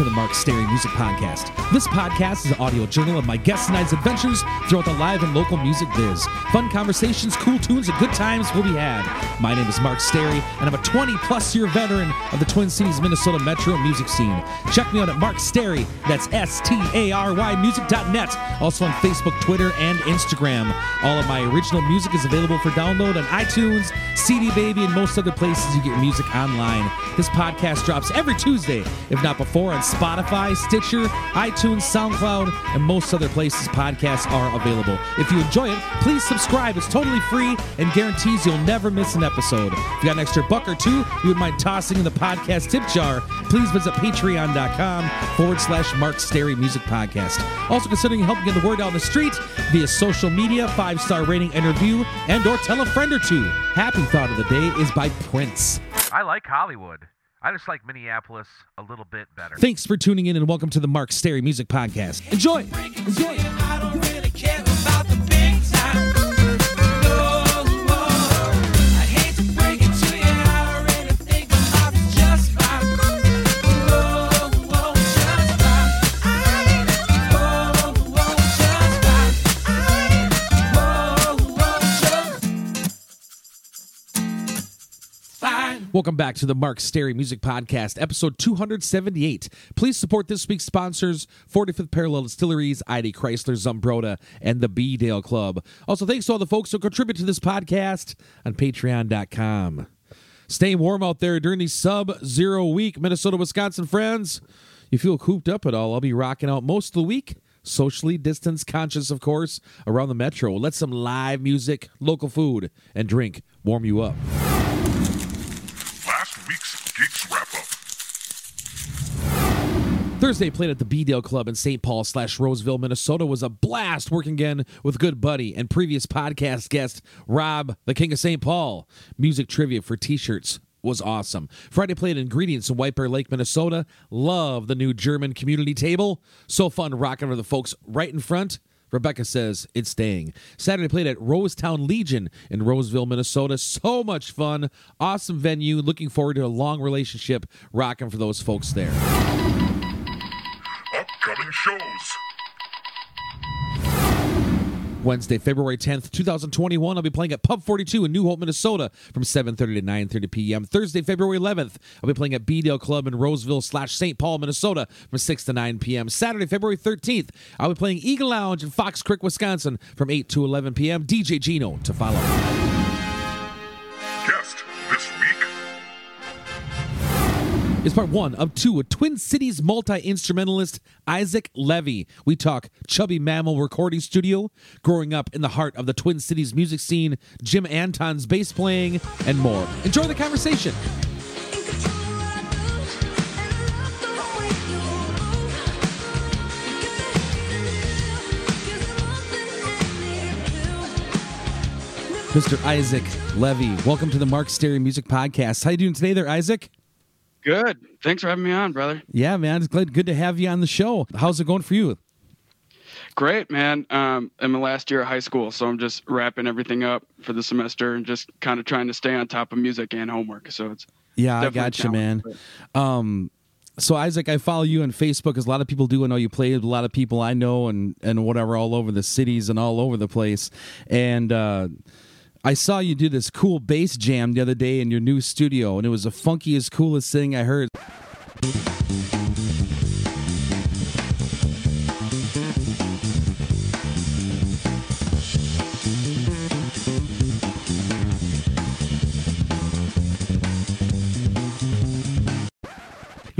To the Mark Stary Music Podcast. This podcast is an audio journal of my guests and I's adventures throughout the live and local music biz. Fun conversations, cool tunes, and good times will be had. My name is Mark Stary, and I'm a 20 plus year veteran of the Twin Cities, Minnesota metro music scene. Check me out at Mark Stary, that's S T A R Y music.net. Also on Facebook, Twitter, and Instagram. All of my original music is available for download on iTunes, CD Baby, and most other places you get your music online. This podcast drops every Tuesday, if not before on Spotify, Stitcher, iTunes, SoundCloud, and most other places podcasts are available. If you enjoy it, please subscribe. It's totally free and guarantees you'll never miss an episode. If you got an extra buck or two you would mind tossing in the podcast tip jar, please visit patreon.com forward slash Mark Stary Music Podcast. Also considering helping get the word out on the street via social media, five star rating and review, and or tell a friend or two. Happy Thought of the Day is by Prince. I like Hollywood. I just like Minneapolis a little bit better. Thanks for tuning in and welcome to the Mark Stary Music Podcast. Enjoy. Enjoy. Welcome back to the Mark Stary Music Podcast, episode 278. Please support this week's sponsors 45th Parallel Distilleries, ID Chrysler, Zumbrota, and the B Dale Club. Also, thanks to all the folks who contribute to this podcast on patreon.com. Staying warm out there during the sub zero week, Minnesota, Wisconsin friends. You feel cooped up at all? I'll be rocking out most of the week socially distance conscious, of course, around the metro. Let some live music, local food, and drink warm you up. Last week's Geeks Wrap Up. Thursday played at the B Dale Club in St. Paul slash Roseville, Minnesota was a blast working again with good buddy and previous podcast guest Rob, the King of St. Paul. Music trivia for t-shirts was awesome. Friday played Ingredients in White Bear Lake, Minnesota. Love the new German community table. So fun rocking for the folks right in front. Rebecca says it's staying. Saturday played at Rosetown Legion in Roseville, Minnesota. So much fun. Awesome venue. Looking forward to a long relationship rocking for those folks there. Shows. Wednesday, February 10th, 2021. I'll be playing at Pub 42 in New Hope, Minnesota from 7.30 to 9.30 p.m. Thursday, February 11th, I'll be playing at B-Dale Club in Roseville slash St. Paul, Minnesota from 6 to 9 p.m. Saturday, February 13th, I'll be playing Eagle Lounge in Fox Creek, Wisconsin from 8 to 11 p.m. DJ Gino to follow. Is part one of two with Twin Cities multi instrumentalist Isaac Levy. We talk Chubby Mammal Recording Studio, growing up in the heart of the Twin Cities music scene, Jim Anton's bass playing, and more. Enjoy the conversation. Mr. Isaac Levy, welcome to the Mark Stary Music Podcast. How you doing today there, Isaac? Good. Thanks for having me on, brother. Yeah, man, it's glad, good to have you on the show. How's it going for you? Great, man. Um, I'm in my last year of high school, so I'm just wrapping everything up for the semester and just kind of trying to stay on top of music and homework. So it's Yeah, I got you, man. Um, so Isaac, I follow you on Facebook as a lot of people do. I know you play with a lot of people I know and and whatever all over the cities and all over the place. And uh, I saw you do this cool bass jam the other day in your new studio, and it was the funkiest, coolest thing I heard.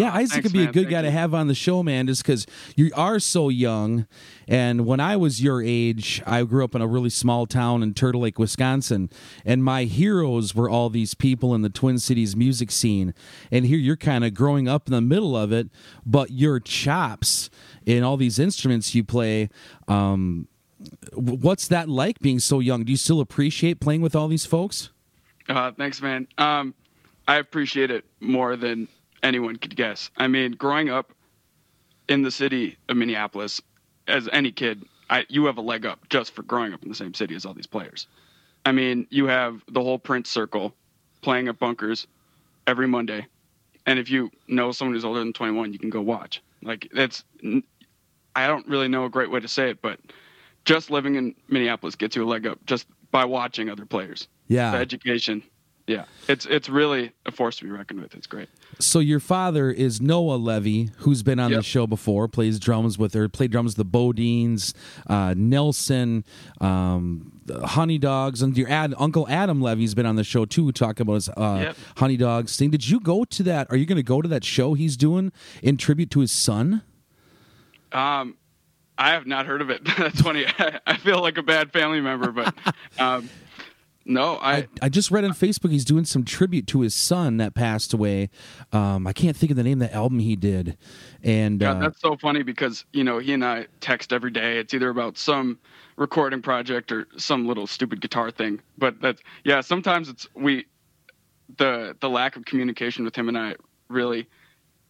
Yeah, Isaac Thanks, could be a good Thank guy to have on the show, man, just because you are so young. And when I was your age, I grew up in a really small town in Turtle Lake, Wisconsin. And my heroes were all these people in the Twin Cities music scene. And here you're kind of growing up in the middle of it, but your chops in all these instruments you play. Um, what's that like being so young? Do you still appreciate playing with all these folks? Uh, thanks, man. Um, I appreciate it more than anyone could guess. I mean, growing up in the city of Minneapolis, as any kid, I, you have a leg up just for growing up in the same city as all these players. I mean, you have the whole Prince circle playing at bunkers every Monday. and if you know someone who's older than 21, you can go watch. Like it's, I don't really know a great way to say it, but just living in Minneapolis gets you a leg up just by watching other players. Yeah. The education, yeah, it's it's really a force to be reckoned with. It's great. So your father is Noah Levy, who's been on the show before, plays drums with her, played drums with the BoDeans, uh, Nelson, um, Honeydogs, and your ad, Uncle Adam Levy's been on the show too, talking about his uh, Yep. Honeydogs thing. Did you go to that? Are you going to go to that show he's doing in tribute to his son? Um, I have not heard of it. That's funny. I, I feel like a bad family member, but um, no, I, I, I just read on Facebook he's doing some tribute to his son that passed away. Um, I can't think of the name of the album he did, and uh, that's so funny because you know he and I text every day. It's either about some recording project or some little stupid guitar thing. But that's yeah. Sometimes it's we the the lack of communication with him and I really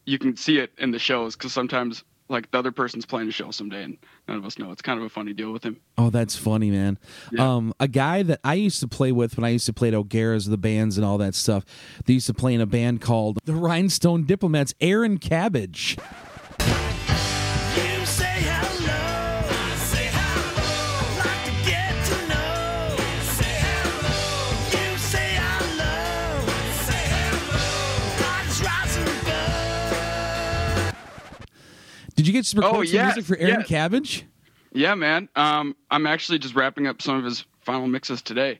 you can see it in the shows because sometimes like the other person's playing a show someday and none of us know. It's kind of a funny deal with him. Oh, that's funny, man. Yeah. Um, a guy that I used to play with when I used to play at O'Gara's, the bands and all that stuff. They used to play in a band called the Rhinestone Diplomats. Aaron Cabbage. Did you get to record Oh, some yeah, music for Aaron yeah. Cabbage? Yeah, man. Um, I'm actually just wrapping up some of his final mixes today.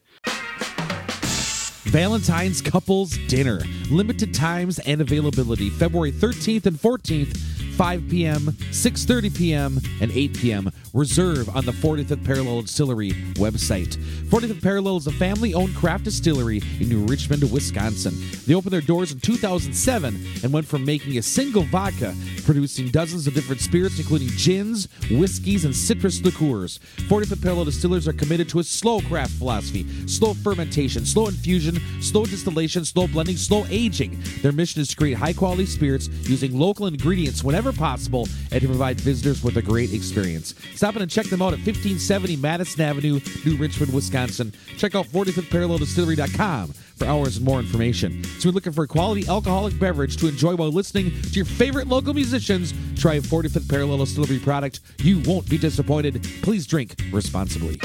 Valentine's Couples Dinner. Limited times and availability. February 13th and 14th, 5 p.m., 6.30 p.m., and 8 p.m. Reserve on the 45th Parallel Distillery website. 45th Parallel is a family-owned craft distillery in New Richmond, Wisconsin. They opened their doors in 2007 and went from making a single vodka, producing dozens of different spirits, including gins, whiskeys, and citrus liqueurs. 45th Parallel Distillers are committed to a slow craft philosophy, slow fermentation, slow infusion, slow distillation, slow blending, slow aging. Their mission is to create high quality spirits using local ingredients whenever possible and to provide visitors with a great experience. Stop in and check them out at 1570 Madison Avenue, New Richmond, Wisconsin. Check out 45thParallelDistillery.com for hours and more information. So we're looking for a quality alcoholic beverage to enjoy while listening to your favorite local musicians. Try a 45th Parallel Distillery product. You won't be disappointed. Please drink responsibly.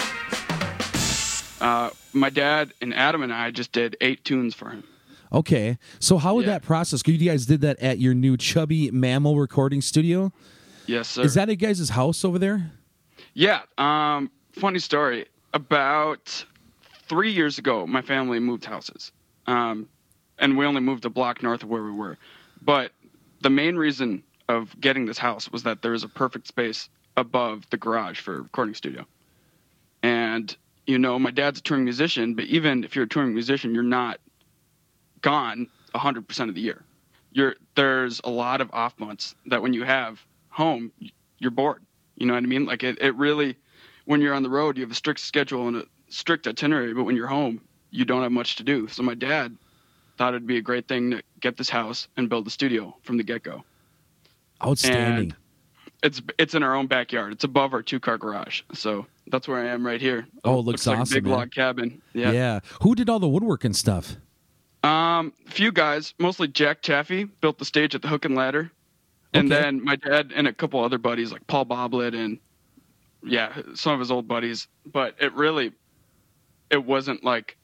Uh, my dad and Adam and I just did eight tunes for him. Okay, so how would Yeah. that process go? You guys did that at your new Chubby Mammal recording studio. Yes, sir. Is that at guys' house over there? Yeah. Um, funny story. About three years ago, my family moved houses. Um, and we only moved a block north of where we were. But the main reason of getting this house was that there was a perfect space above the garage for a recording studio. And, you know, my dad's a touring musician, but even if you're a touring musician, you're not gone 100% of the year. You're, there's a lot of off months that when you have home, you're bored. You know what I mean? Like it, it really, when you're on the road, you have a strict schedule and a strict itinerary, but when you're home, you don't have much to do. So my dad thought it'd be a great thing to get this house and build a studio from the get go. Outstanding. It's it's in our own backyard. It's above our two car garage. So that's where I am right here. Oh, it looks like awesome, a big man. log cabin. yeah. Yeah. Who did all the woodwork and stuff? Um, few guys, mostly Jack Chaffee, built the stage at the Hook and Ladder, and Okay. then my dad and a couple other buddies like Paul Boblet and yeah, some of his old buddies. But it really, it wasn't like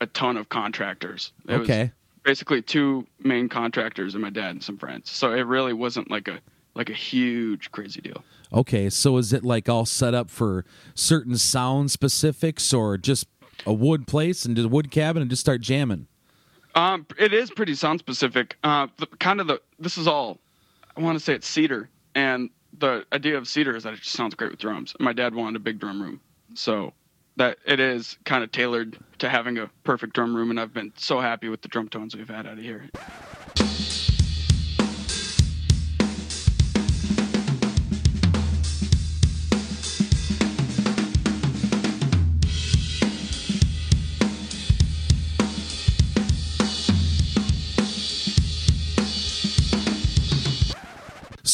a ton of contractors. It was Okay. basically two main contractors and my dad and some friends. So it really wasn't like a like a huge crazy deal. Okay. So is it like all set up for certain sound specifics or just a wood place and just a wood cabin and just start jamming? Um, it is pretty sound specific. Uh, the, kind of the this is all. I want to say it's cedar, and the idea of cedar is that it just sounds great with drums. My dad wanted a big drum room, so that it is kind of tailored to having a perfect drum room. And I've been so happy with the drum tones we've had out of here.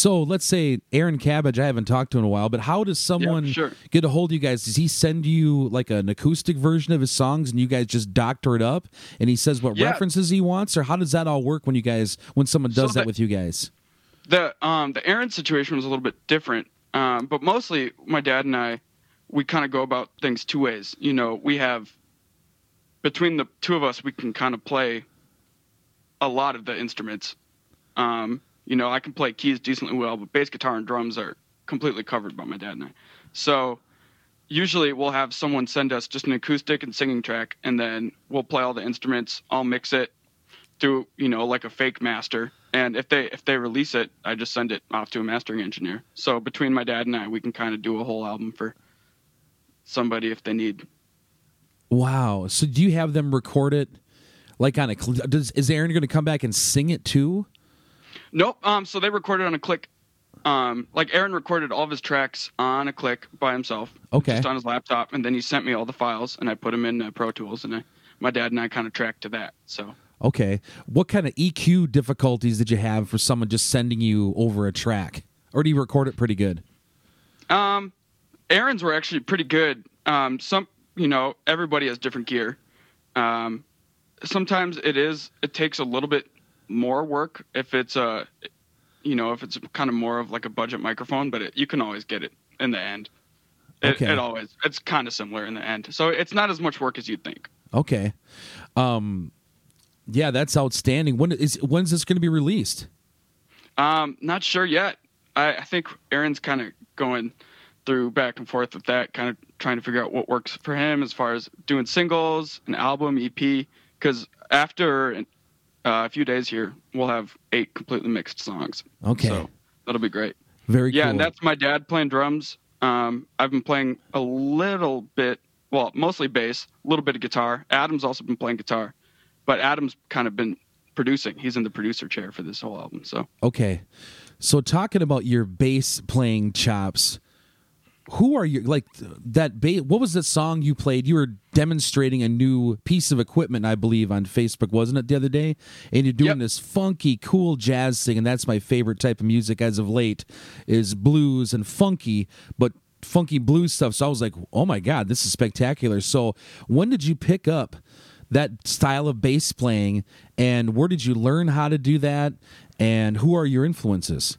So let's say Aaron Cabbage, I haven't talked to in a while, but how does someone sure. get a hold of you guys? Does he send you like an acoustic version of his songs and you guys just doctor it up and he says what Yeah. references he wants? Or how does that all work when you guys, when someone So does that the- with you guys? The um the Aaron situation was a little bit different, um, but mostly my dad and I, we kind of go about things two ways. You know, we have between the two of us, we can kind of play a lot of the instruments. Um, you know, I can play keys decently well, but bass guitar and drums are completely covered by my dad and I. So usually we'll have someone send us just an acoustic and singing track, and then we'll play all the instruments. I'll mix it through, you know, like a fake master. And if they if they release it, I just send it off to a mastering engineer. So between my dad and I, we can kind of do a whole album for somebody if they need. Wow. So do you have them record it like on a, does, is Aaron going to come back and sing it too? Nope. Um. So they recorded on a click. Um. Like Aaron recorded all of his tracks on a click by himself. Okay. Just on his laptop, and then he sent me all the files, and I put them in uh, Pro Tools, and I, my dad and I kind of tracked to that. So. Okay. What kind of EQ difficulties did you have for someone just sending you over a track? Or do you record it pretty good? Um, Aaron's were actually pretty good. Um, some, you know, everybody has different gear. Um, sometimes it is, it takes a little bit more work if it's a, you know, if it's kind of more of like a budget microphone, but it, you can always get it in the end. It, Okay. it always, it's kind of similar in the end. So it's not as much work as you'd think. Okay. Um yeah, that's outstanding. When is when's this going to be released? Um, not sure yet. I, I think Aaron's kind of going through back and forth with that, kind of trying to figure out what works for him as far as doing singles, an album, EP. Because after uh, a few days here, we'll have eight completely mixed songs. Okay. So that'll be great. Very good yeah, cool. and that's my dad playing drums. Um, I've been playing a little bit, well, mostly bass, a little bit of guitar. Adam's also been playing guitar, but Adam's kind of been producing. He's in the producer chair for this whole album. So. Okay. So talking about your bass playing chops, who are you like that bass what was the song you played? You were demonstrating a new piece of equipment, I believe, on Facebook, wasn't it the other day? And you're doing Yep. this funky, cool jazz thing, and that's my favorite type of music as of late, is blues and funky, but funky blues stuff. So I was like, oh my God, this is spectacular. So when did you pick up that style of bass playing and where did you learn how to do that? And who are your influences?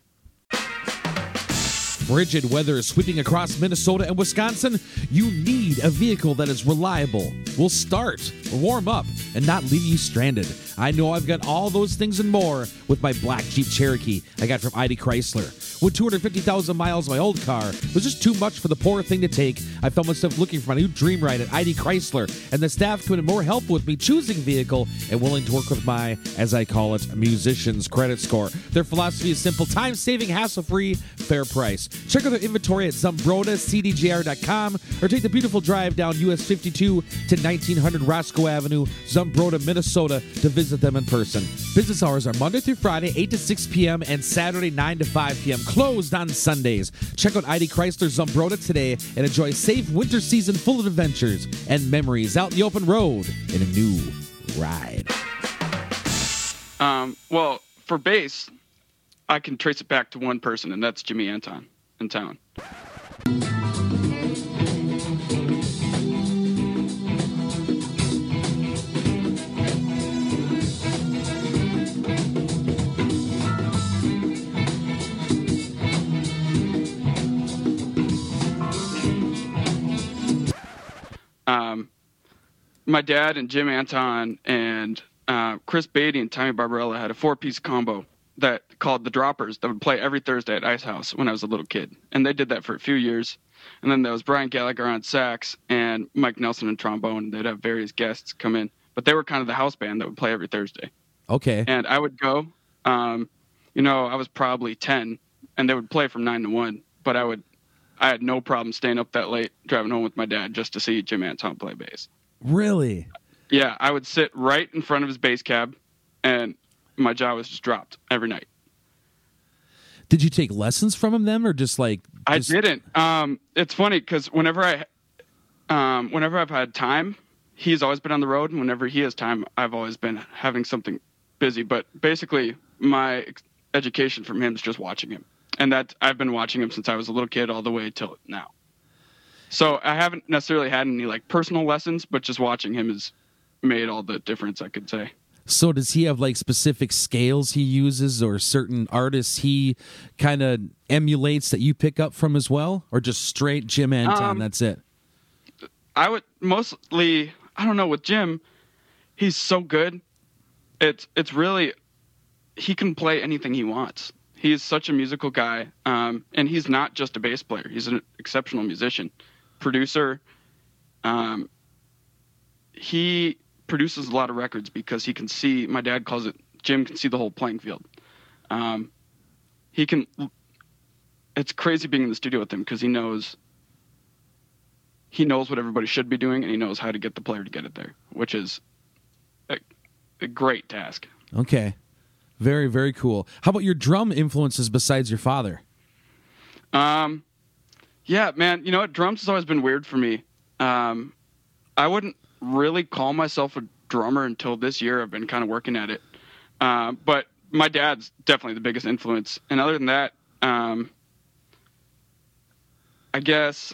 Frigid weather is sweeping across Minnesota and Wisconsin. You need a vehicle that is reliable, will start, warm up, and not leave you stranded. I know I've got all those things and more with my black Jeep Cherokee I got from ID Chrysler. With 250,000 miles, my old car was just too much for the poor thing to take. I found myself looking for my new dream ride at ID Chrysler, and the staff have more help with me choosing vehicle and willing to work with my, as I call it, musician's credit score. Their philosophy is simple: time-saving, hassle-free, fair price. Check out their inventory at ZumbrotaCDJR.com or take the beautiful drive down US 52 to 1900 Roscoe Avenue, Zumbroda, Minnesota to visit them in person. Business hours are Monday through Friday, 8 to 6 p.m. and Saturday, 9 to 5 p.m. Closed on Sundays. Check out ID Chrysler Zumbrota today and enjoy a safe winter season full of adventures and memories out in the open road in a new ride. Um, well, for bass, I can trace it back to one person, and that's Jimmy Anton in town. Um, my dad and Jim Anton and uh, Chris Beatty and Tommy Barbarella had a four-piece combo that called the Droppers that would play every Thursday at Ice House when I was a little kid, and they did that for a few years. And then there was Brian Gallagher on sax and Mike Nelson on trombone. They'd have various guests come in, but they were kind of the house band that would play every Thursday. Okay. And I would go. Um, you know, I was probably ten, and they would play from nine to one. But I would, I had no problem staying up that late, driving home with my dad just to see Jim Anton play bass. Really? Yeah, I would sit right in front of his bass cab, and my jaw was just dropped every night. Did you take lessons from him then or just like I didn't. Um, it's funny because whenever I, um, whenever I've had time, he's always been on the road, and whenever he has time, I've always been having something busy. But basically, my education from him is just watching him. and that I've been watching him since I was a little kid all the way till now. So I haven't necessarily had any like personal lessons, but just watching him has made all the difference. I could say. So does he have like specific scales he uses or certain artists he kind of emulates that you pick up from as well or just straight Jim Anton Um, that's it? I would mostly I don't know with Jim, he's so good. It's it's really he can play anything he wants. He is such a musical guy, um, and he's not just a bass player. He's an exceptional musician, producer. Um, he produces a lot of records because he can see. My dad calls it. Jim can see the whole playing field. Um, he can. It's crazy being in the studio with him because he knows he knows what everybody should be doing and he knows how to get the player to get it there, which is a, a great task. Okay. Very very cool. How about your drum influences besides your father? Um, yeah, man, you know what? Drums has always been weird for me. Um, I wouldn't really call myself a drummer until this year. I've been kind of working at it. Um, but my dad's definitely the biggest influence. And other than that, um, I guess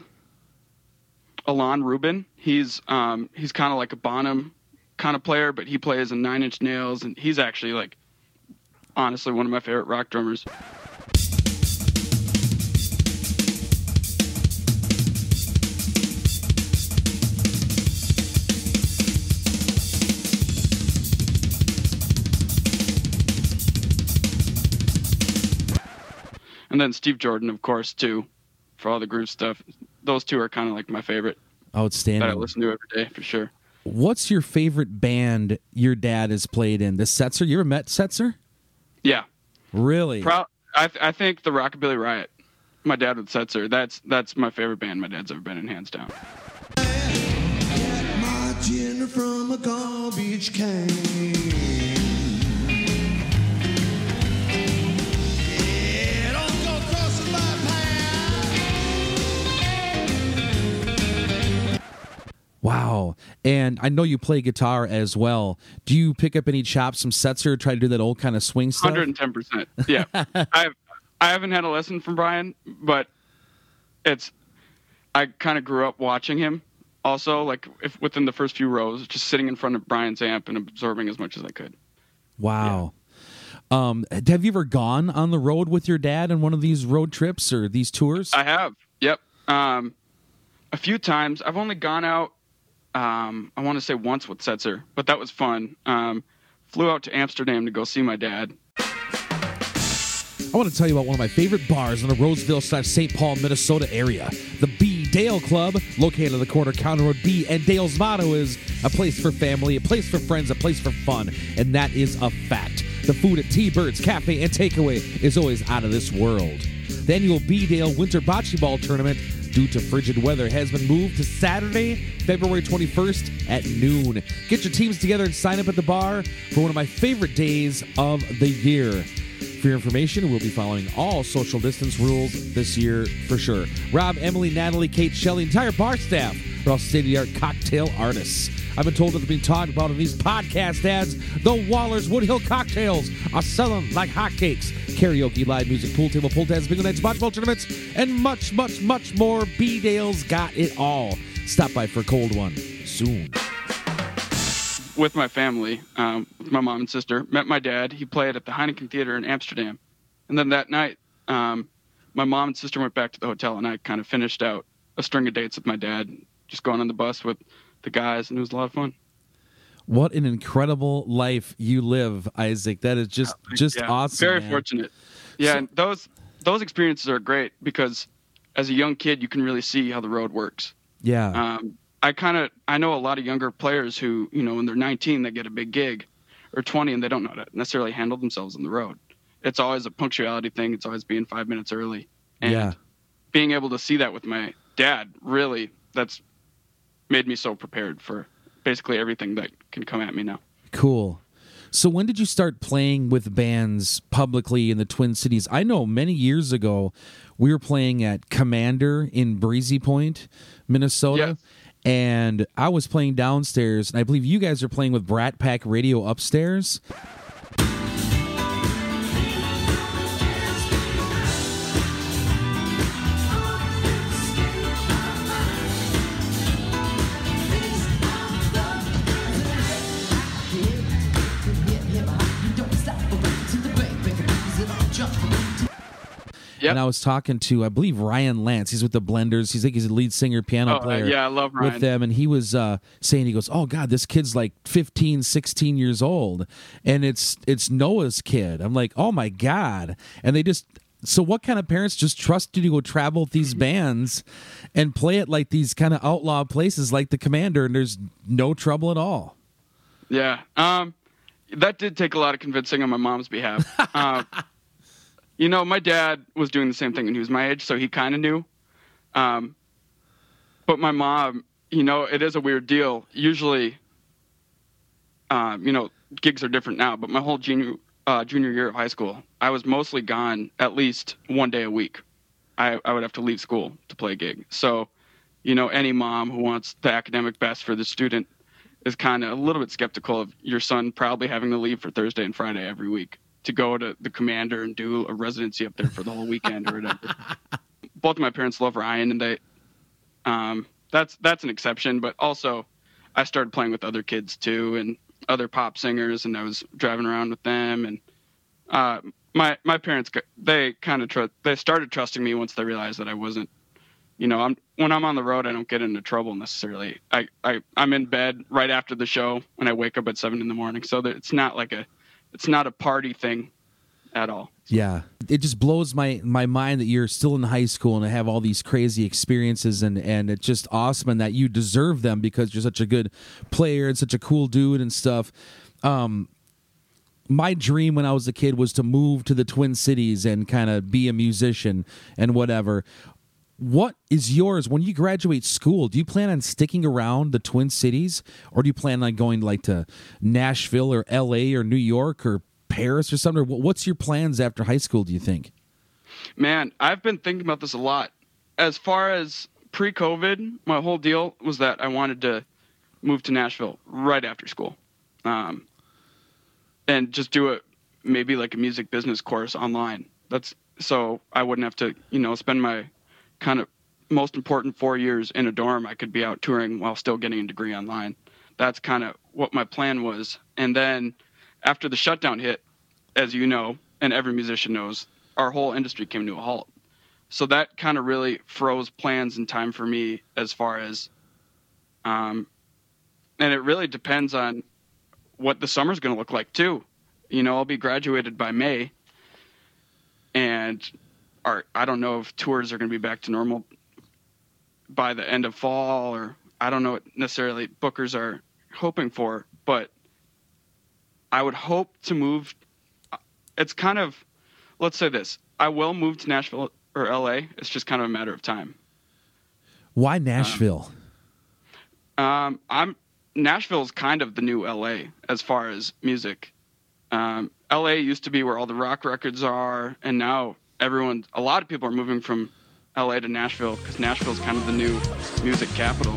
Ilan Rubin. He's um, he's kind of like a Bonham kind of player, but he plays in Nine Inch Nails, and he's actually like honestly one of my favorite rock drummers. And then Steve Jordan, of course, too, for all the groove stuff. Those two are kind of like my favorite Outstanding. that I Outstanding. listen to every day for sure. What's your favorite band your dad has played in? The Setzer? You ever met Setzer? Yeah, Really? Pro- I, th- I think the Rockabilly Riot. My dad with Setzer. That's that's my favorite band my dad's ever been in, hands down. My from a garbage can. And I know you play guitar as well. Do you pick up any chops from Setzer, try to do that old kind of swing stuff? Hundred and ten percent. Yeah, I've I haven't had a lesson from Brian, but it's I kind of grew up watching him. Also, like if within the first few rows, just sitting in front of Brian's amp and absorbing as much as I could. Wow. Um, have you ever gone on the road with your dad on one of these road trips or these tours? I have. Yep. Um, a few times. I've only gone out. Um, I want to say once with Setzer, but that was fun. Um, flew out to Amsterdam to go see my dad. I want to tell you about one of my favorite bars in the Roseville slash St. Paul, Minnesota area. The B Dale Club, located on the corner County Road B, and Dale's motto is a place for family, a place for friends, a place for fun, and that is a fact. The food at T Birds Cafe and Takeaway is always out of this world. The annual B Dale Winter Bocce Ball Tournament, due to frigid weather, has been moved to Saturday, February 21st at noon. Get your teams together and sign up at the bar for one of my favorite days of the year. For your information, we'll be following all social distance rules this year for sure. Rob, Emily, Natalie, Kate, Shelley, entire bar staff are all state of the art cocktail artists. I've been told that they're being talked about in these podcast ads. The Waller's Woodhill cocktails are selling like hotcakes. Karaoke, live music, pool table, pool tables, bingo nights, bocce tournaments, and much, much, much more. B Dale's got it all. Stop by for a cold one soon. with my family, um, with my mom and sister. Met my dad. He played at the Heineken Theater in Amsterdam, and then that night, um, my mom and sister went back to the hotel, and I kind of finished out a string of dates with my dad, just going on the bus with the guys, and it was a lot of fun. What an incredible life you live, Isaac. That is just just Yeah, awesome. Very man. fortunate. Yeah, So- and those those experiences are great because as a young kid, you can really see how the road works. Yeah. Um, I kind of I know a lot of younger players who you know when they're 19 they get a big gig, or 20 and they don't know to necessarily handle themselves on the road. It's always a punctuality thing. It's always being five minutes early. And yeah. being able to see that with my dad really that's made me so prepared for basically everything that can come at me now. Cool. So when did you start playing with bands publicly in the Twin Cities? I know many years ago we were playing at Commander in Breezy Point, Minnesota. Yes. And I was playing downstairs, and I believe you guys are playing with Brat Pack Radio upstairs. Yep. and I was talking to I believe Ryan Lance. He's with the Blenders. He's like he's a lead singer, piano Oh, player. yeah, I love Ryan. with them, and he was uh, saying he goes, "Oh God, this kid's like 15, 16 years old, and it's it's Noah's kid." I'm like, "Oh my God!" And they just. So, what kind of parents just trust you to go travel with these bands and play at like these kind of outlaw places like the Commander, and there's no trouble at all? Yeah. Um, that did take a lot of convincing on my mom's behalf. um, you know, my dad was doing the same thing when he was my age, so he kind of knew. Um, but my mom, you know, it is a weird deal. Usually, um, you know, gigs are different now, but my whole junior uh, junior year of high school, I was mostly gone at least one day a week. I, I would have to leave school to play a gig. So, you know, any mom who wants the academic best for the student is kind of a little bit skeptical of your son probably having to leave for Thursday and Friday every week to go to the commander and do a residency up there for the whole weekend or whatever. Both of my parents love Ryan and they um that's that's an exception, but also I started playing with other kids too and other pop singers and I was driving around with them and uh my my parents they kind of tr- they started trusting me once they realized that I wasn't you know, I'm when I'm on the road, I don't get into trouble necessarily. I, I I'm in bed right after the show, and I wake up at seven in the morning. So that it's not like a, it's not a party thing, at all. Yeah, it just blows my my mind that you're still in high school and have all these crazy experiences, and and it's just awesome, and that you deserve them because you're such a good player and such a cool dude and stuff. Um, my dream when I was a kid was to move to the Twin Cities and kind of be a musician and whatever. What is yours when you graduate school? Do you plan on sticking around the Twin Cities, or do you plan on going like to Nashville or L.A. or New York or Paris or something? What's your plans after high school? Do you think? Man, I've been thinking about this a lot. As far as pre-COVID, my whole deal was that I wanted to move to Nashville right after school, um, and just do it maybe like a music business course online. That's so I wouldn't have to, you know, spend my kind of most important four years in a dorm. I could be out touring while still getting a degree online. That's kind of what my plan was. And then after the shutdown hit, as you know, and every musician knows, our whole industry came to a halt. So that kind of really froze plans and time for me as far as, um, and it really depends on what the summer's going to look like too. You know, I'll be graduated by May, and our I don't know if tours are going to be back to normal by the end of fall, or I don't know what necessarily bookers are hoping for, but I would hope to move. It's kind of, let's say this: I will move to Nashville or LA. It's just kind of a matter of time. Why Nashville? Um, I'm Nashville's kind of the new LA as far as music. Um, LA used to be where all the rock records are, and now everyone, a lot of people are moving from LA to Nashville because Nashville's kind of the new music capital.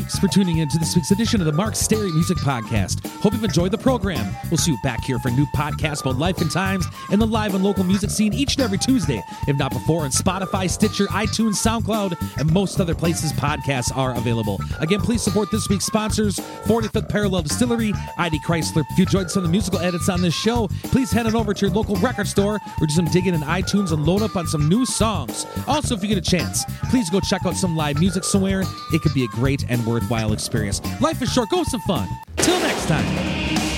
Thanks for tuning in to this week's edition of the Mark Stary Music Podcast. Hope you've enjoyed the program. We'll see you back here for new podcasts about life and times and the live and local music scene each and every Tuesday, if not before, on Spotify, Stitcher, iTunes, SoundCloud, and most other places podcasts are available. Again, please support this week's sponsors 45th Parallel Distillery, ID Chrysler. If you enjoyed some of the musical edits on this show, please head on over to your local record store or do some digging in iTunes and load up on some new songs. Also, if you get a chance, please go check out some live music somewhere. It could be a great and worthwhile experience. Life is short, go have some fun. Till next time.